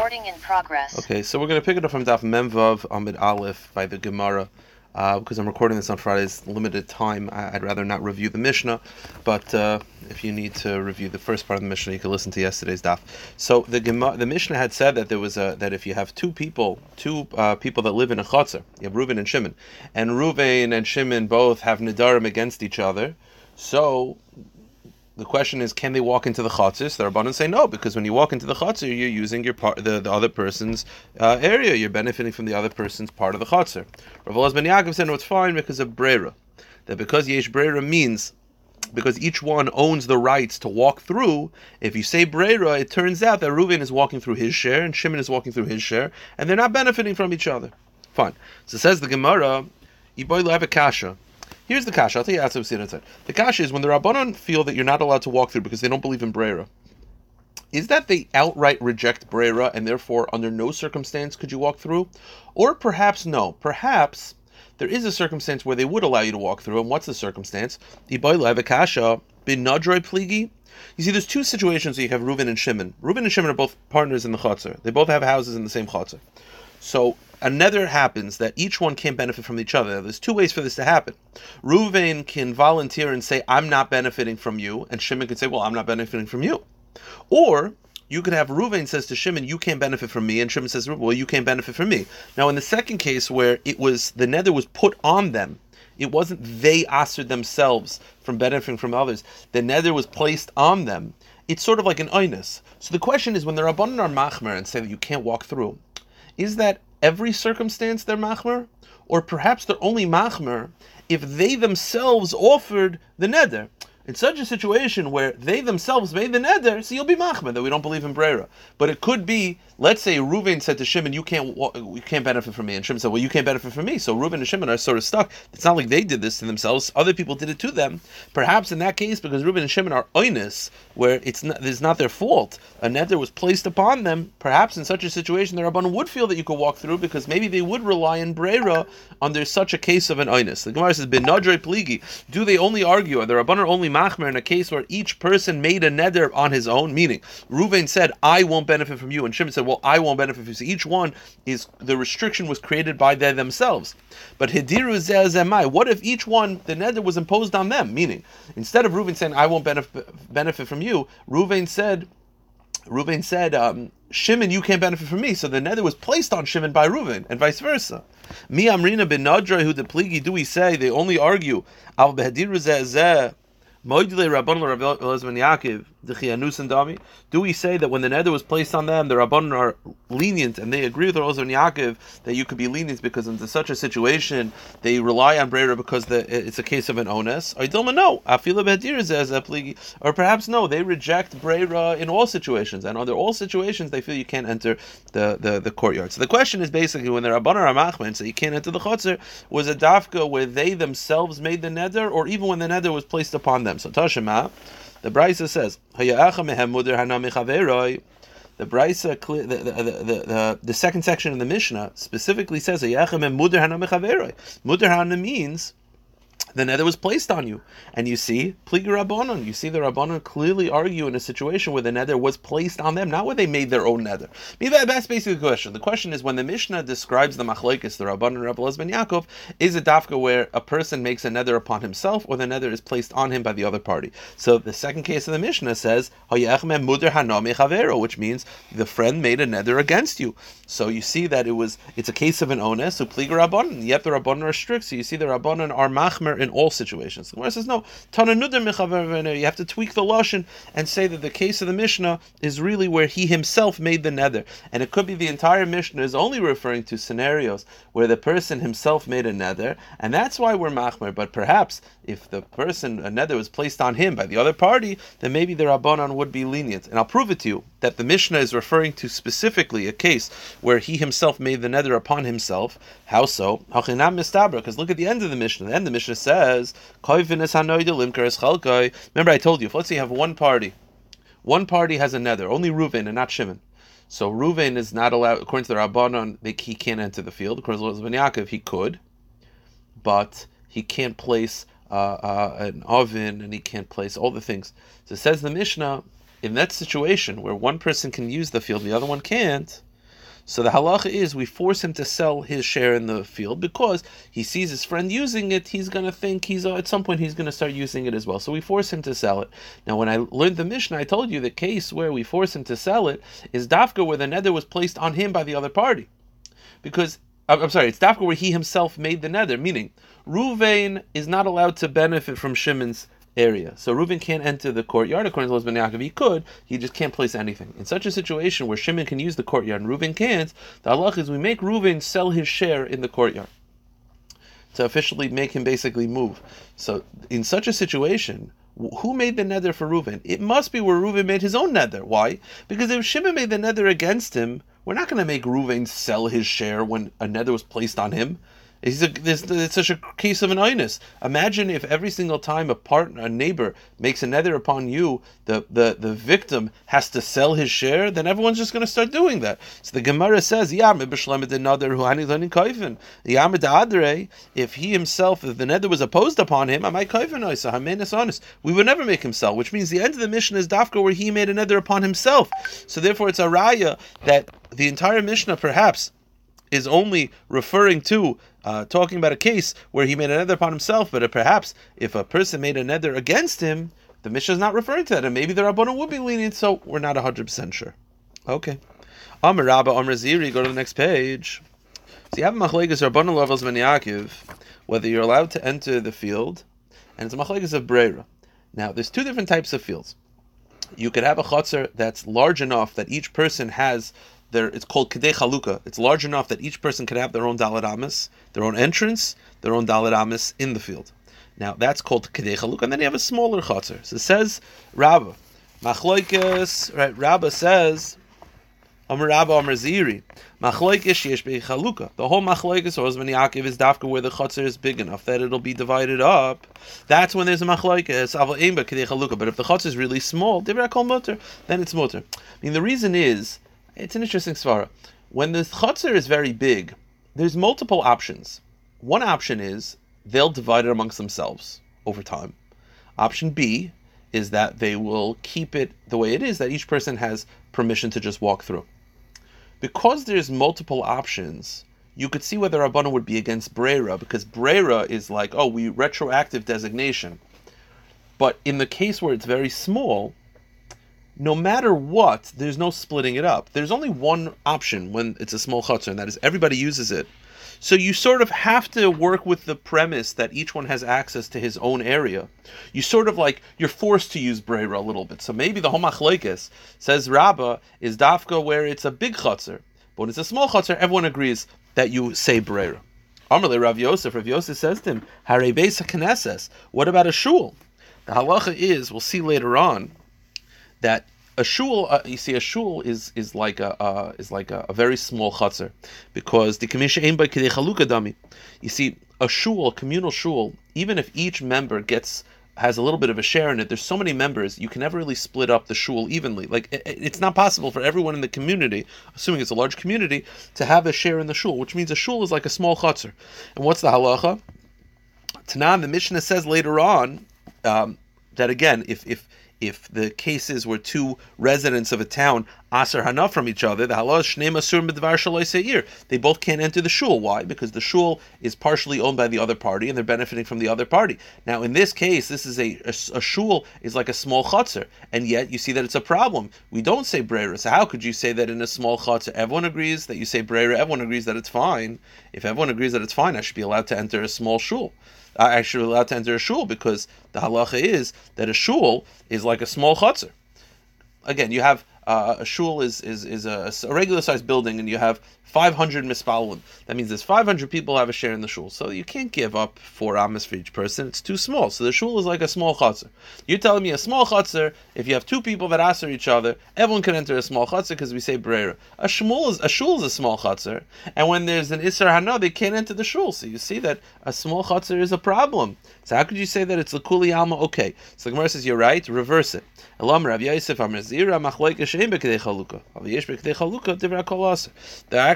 Recording in progress. Okay, so we're going to pick it up from Daf Memvav Amid Aleph by the Gemara. Uh, because I'm recording this on Friday's limited time, I- I'd rather not review the Mishnah. But uh, if you need to review the first part of the Mishnah, you can listen to yesterday's Daf. So the Gemara, the Mishnah had said that there was a that if you have two people, two uh, people that live in a chutzner, you have Reuven and Shimon, and Reuven and Shimon both have nidarim against each other. So the question is, can they walk into the chatzis? The Rabbanan say no, because when you walk into the chatzir, you're using your part, the, the other person's uh, area. You're benefiting from the other person's part of the chatzir. Rav Elaz ben Yaakov said no, it's fine because of brera. That because yesh brera means because each one owns the rights to walk through. If you say brera, it turns out that Reuven is walking through his share and Shimon is walking through his share, and they're not benefiting from each other. Fine. So says the Gemara, Iboy kasha. Here's the kasha. I'll tell you it inside. The kasha is when the Rabbanon feel that you're not allowed to walk through because they don't believe in brera. Is that they outright reject brera and therefore under no circumstance could you walk through? Or perhaps no. Perhaps there is a circumstance where they would allow you to walk through. And what's the circumstance? Kasha bin nadroi pligi. You see, there's two situations where you have Reuven and Shimon. Reuven and Shimon are both partners in the chutzner. They both have houses in the same chutzner. So another happens that each one can't benefit from each other. There's two ways for this to happen. Reuven can volunteer and say, I'm not benefiting from you, and Shimon can say, Well, I'm not benefiting from you. Or you could have Reuven says to Shimon, "You can't benefit from me," and Shimon says, "Well, you can't benefit from me." Now, in the second case, where it was the nether was put on them, it wasn't they answered themselves from benefiting from others. The nether was placed on them. It's sort of like an oinus. So the question is, when the rabbanon are machmer and say that you can't walk through, is that every circumstance they're machmer, or perhaps they're only machmer if they themselves offered the neder? In such a situation where they themselves made the neder, so you'll be machmer that we don't believe in brera. But it could be, let's say Reuven said to Shimon, "You can't, you can't benefit from me," and Shimon said, "Well, you can't benefit from me." So Reuven and Shimon are sort of stuck. It's not like they did this to themselves; other people did it to them. Perhaps in that case, because Reuven and Shimon are oinus, where it's not, it's not their fault, a neder was placed upon them. Perhaps in such a situation, the Rabban would feel that you could walk through because maybe they would rely on brera under such a case of an oinus. The Gemara says, "Ben nadrei pligi." Do they only argue? Are the Rabban only machmer in a case where each person made a neder on his own? Meaning, Reuven said, "I won't benefit from you," and Shimon said, "Well, I won't benefit from you." So each one is the restriction was created by they themselves. But hidiru zezemai. What if each one the neder was imposed on them? Meaning, instead of Reuven saying, "I won't benefit benefit from you," Reuven said. Reuven said, um, Shimon, you can't benefit from me. So the nether was placed on Shimon by Reuven, and vice versa. Mi amrina ben nadra who the pligi do we say they only argue al Moidle Rabban Elazar Yaakov and Dami. Do we say that when the nether was placed on them, the Rabban are lenient and they agree with the Elazar Yaakov that you could be lenient because in such a situation they rely on Brera because the, it's a case of an onus? No, or perhaps no, they reject Brera in all situations, and under all situations they feel you can't enter the, the, the courtyard. So the question is basically when the Rabban are Machman so you can't enter the Chotzer, was a dafka where they themselves made the nether, or even when the nether was placed upon them? So Tashima, the Brisa says, "Hayacha mehem muder. The Brisa, the, the, the, the, second section of the Mishnah specifically says, "Hayacha mehem muder hanami chaveroi." Hana means the nether was placed on you. And you see, Pliga Rabbanon, you see the Rabbanon clearly argue in a situation where the nether was placed on them, not where they made their own nether. That- that's basically the question. The question is when the Mishnah describes the Machlaikis, the Rabbanon Rabbi Lezben Yaakov, is it dafka where a person makes a nether upon himself or the nether is placed on him by the other party? So the second case of the Mishnah says, "Hayach me muder hanami chavero," which means the friend made a nether against you. So you see that it was it's a case of an onus, so pliga Rabbanon, yet the Rabbanon are strict. So you see the Rabbanon are machmer in all situations. The Gemara says no. You have to tweak the lashon and say that the case of the Mishnah is really where he himself made the nether, and it could be the entire Mishnah is only referring to scenarios where the person himself made a nether, and that's why we're machmer. But perhaps if the person a nether was placed on him by the other party, then maybe the Rabbanon would be lenient. And I'll prove it to you that the Mishnah is referring to specifically a case where he himself made the nether upon himself. How so? Because look at the end of the Mishnah. The end of the Mishnah says, Remember, I told you, if let's say you have one party, one party has a nether, only Reuven and not Shimon. So Reuven is not allowed, according to the Rabbanon, they- he can't enter the field. According to Ben Yaakov, he could, but he can't place uh, uh, an oven and he can't place all the things. So it says the Mishnah, in that situation where one person can use the field, the other one can't, So the halacha is we force him to sell his share in the field because he sees his friend using it. He's going to think he's uh, at some point he's going to start using it as well. So we force him to sell it. Now, when I learned the Mishnah, I told you the case where we force him to sell it is dafka where the nether was placed on him by the other party, because I'm sorry, it's dafka where he himself made the nether. Meaning, Ruvain is not allowed to benefit from Shimon's area. So Reuven can't enter the courtyard according to Lozman Yaakov. He could, he just can't place anything. In such a situation where Shimon can use the courtyard and Reuven can't, the halach is we make Reuven sell his share in the courtyard to officially make him basically move. So in such a situation, who made the nether for Reuven? It must be where Reuven made his own nether. Why? Because if Shimon made the nether against him, we're not going to make Reuven sell his share when a nether was placed on him. It's, a, it's such a case of an inus. Imagine if every single time a partner, a neighbor, makes a nether upon you, the, the, the victim has to sell his share, then everyone's just going to start doing that. So the Gemara says, if he himself, if the nether was opposed upon him, we would never make him sell, which means the end of the Mishnah is Dafka where he made a nether upon himself. So therefore it's a raya that the entire Mishnah perhaps is only referring to uh, talking about a case where he made a nether upon himself, but perhaps if a person made a nether against him, the Mishnah is not referring to that, and maybe the Rabbanon would be lenient, so we're not 100% sure. Okay. Amr Rabba, Amr Ziri, go to the next page. So you have Machlegas Rabbanon levels Yaakov, whether you're allowed to enter the field, and it's a Machlegas of Breira. Now, there's two different types of fields. You could have a chutzner that's large enough that each person has there, it's called Kedei Chaluka. It's large enough that each person could have their own Dalit Amis, their own entrance, their own Dalit Amis in the field. Now that's called Kedei Chaluka, and then you have a smaller Chatzar. So it says Rabba. Machloikes, right, Rabba says, Amr Rabba Amr Ziri. Machloikes yesh chaluka. The whole machloikes or when Yaakov is dafka where the chutzner is big enough that it'll be divided up. That's when there's a machloikes. Aval eimba kedei chaluka. But if the chutzner is really small, then it's mutter. I mean the reason is it's an interesting svara. When the chutzner is very big, there's multiple options. One option is they'll divide it amongst themselves over time. Option B is that they will keep it the way it is, that each person has permission to just walk through. Because there's multiple options, you could see whether Rabbana would be against Brera, because Brera is like, oh, we retroactive designation. But in the case where it's very small, no matter what, there's no splitting it up. There's only one option when it's a small chutzner, and that is everybody uses it. So you sort of have to work with the premise that each one has access to his own area. You sort of like you're forced to use Breira a little bit. So maybe the Homachlekes says Rabbah is Dafka where it's a big chutzner, but when it's a small chutzner, everyone agrees that you say Breira. Amarle Rav Yosef, Rav Yosef says to him, Hare Knesses. What about a shul? The halacha is, we'll see later on, that a shul, uh, you see, a shul is is like a uh, is like a, a, very small chutzner, because the commission aimed by dami. You see, a shul, a communal shul, even if each member gets has a little bit of a share in it. There's so many members, you can never really split up the shul evenly. Like it, it's not possible for everyone in the community, assuming it's a large community, to have a share in the shul, which means a shul is like a small chutzner. And what's the halacha? Tanan, the Mishnah says later on um, that again, if if if the cases were two residents of a town aser hana from each other, the halal shnei masur midvar seir. They both can't enter the shul. Why? Because the shul is partially owned by the other party, and they're benefiting from the other party. Now, in this case, this is a a, a shul is like a small chutzner, and yet you see that it's a problem. We don't say brera. So how could you say that in a small chutzner? Everyone agrees that you say brera. Everyone agrees that it's fine. If everyone agrees that it's fine, I should be allowed to enter a small shul are actually allowed to enter a shul because the halacha is that a shul is like a small chutzner. Again, you have uh, a shul is is is a, a regular sized building, and you have 500 mispalin. That means there's 500 people have a share in the shul. So you can't give up four amas for each person. It's too small. So the shul is like a small chutzner. You're telling me a small chutzner, if you have two people that answer each other, everyone can enter a small chutzner because we say brera. A shul is a shul is a small chutzner, and when there's an isser hana, they can't enter the shul. So you see that a small chutzner is a problem. So how could you say that it's a kuli alma? Okay. So the Gemara says you're right. Reverse it. Elam Rav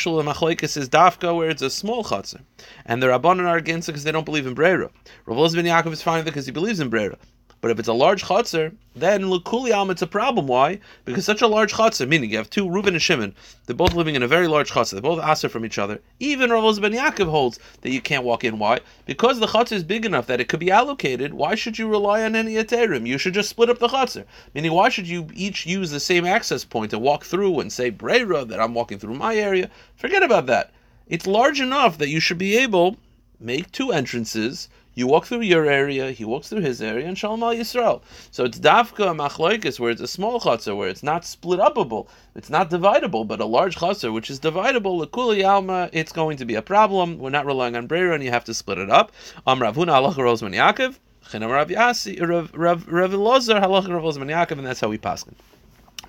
actual Machloikes is Dafka where it's a small chatzar, and the Rabbanon are against it because they don't believe in Brera. Rav ben Yaakov is fine because he believes in Brera. But if it's a large chutzner, then Lukuli Alma it's a problem. Why? Because such a large chutzner, meaning you have two Reuben and Shimon, they're both living in a very large chutzner, they're both aser from each other. Even Rav Ben Yaakov holds that you can't walk in. Why? Because the chutzner is big enough that it could be allocated. Why should you rely on any aterim? You should just split up the chutzner. Meaning, why should you each use the same access point to walk through and say Breira that I'm walking through my area? Forget about that. It's large enough that you should be able make two entrances. You walk through your area, he walks through his area, and Shalom al Yisrael. So it's dafka machloikis, where it's a small chutzner, where it's not split upable, it's not dividable, but a large chutzner, which is dividable, lekuli alma, it's going to be a problem. We're not relying on breira, and you have to split it up. Am Ravuna Allah Rosman Yaakov, Chinam Rav Yasi, Rav Lozer, Halach Rav Yaakov, and that's how we pass it.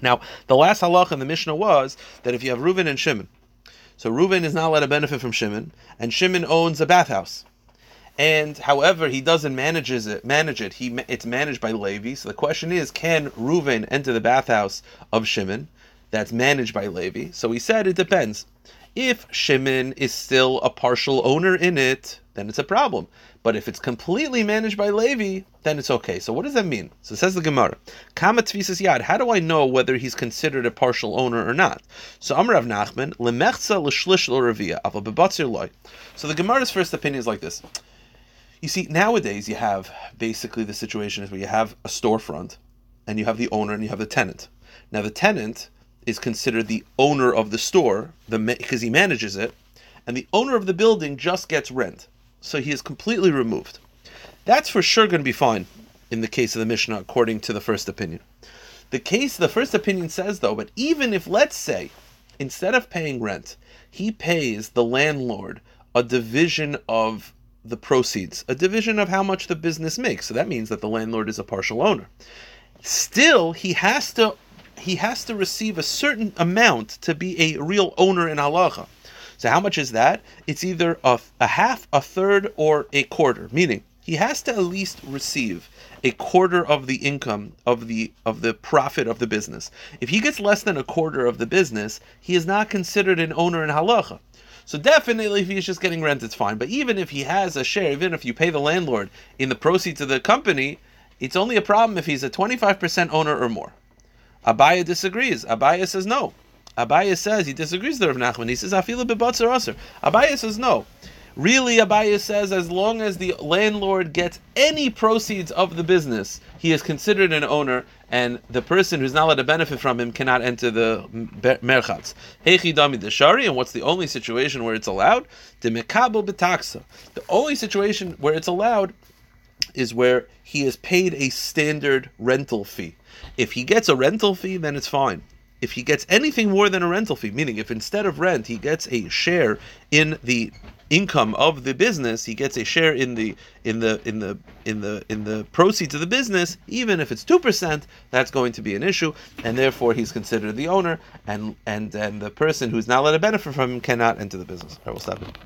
Now, the last halach in the Mishnah was that if you have Reuven and Shimon, so Reuven is not allowed to benefit from Shimon, and Shimon owns a bathhouse. And however, he doesn't manages it. Manage it. He it's managed by Levi. So the question is, can Reuven enter the bathhouse of Shimon? That's managed by Levi. So he said it depends. If Shimon is still a partial owner in it, then it's a problem. But if it's completely managed by Levi, then it's okay. So what does that mean? So says the Gemara, Kama yad. How do I know whether he's considered a partial owner or not? So Amrav Nachman lemechza l'shlish l'revia aval bebatzir loy. So the Gemara's first opinion is like this. You see, nowadays you have basically the situation is where you have a storefront, and you have the owner and you have the tenant. Now the tenant is considered the owner of the store, because he manages it, and the owner of the building just gets rent so he is completely removed. That's for sure going to be fine in the case of the Mishnah, according to the first opinion. The case, the first opinion says though, but even if, let's say, instead of paying rent, he pays the landlord a division of the proceeds, a division of how much the business makes. So that means that the landlord is a partial owner. Still, he has to he has to receive a certain amount to be a real owner in halacha. So how much is that? It's either a, a half, a third, or a quarter. Meaning he has to at least receive a quarter of the income of the of the profit of the business. If he gets less than a quarter of the business, he is not considered an owner in halacha. So definitely, if he's just getting rent, it's fine. But even if he has a share, even if you pay the landlord in the proceeds of the company, it's only a problem if he's a 25% owner or more. Abaye disagrees. Abaye says no. Abaye says he disagrees with Rav Nachman. He says I afila bebatzer aser. Abaye says no. Really, Abaye says as long as the landlord gets any proceeds of the business, he is considered an owner, and the person who's not allowed to benefit from him cannot enter the merchatz. Hechi dami deshari, and what's the only situation where it's allowed? The mekabel betaxa. The only situation where it's allowed is where he is paid a standard rental fee. If he gets a rental fee, then it's fine if he gets anything more than a rental fee, meaning if instead of rent he gets a share in the income of the business, he gets a share in the in the in the in the in the proceeds of the business, even if it's two percent, that's going to be an issue, and therefore he's considered the owner, and and and the person who's not allowed to benefit from him cannot enter the business. I will stop it.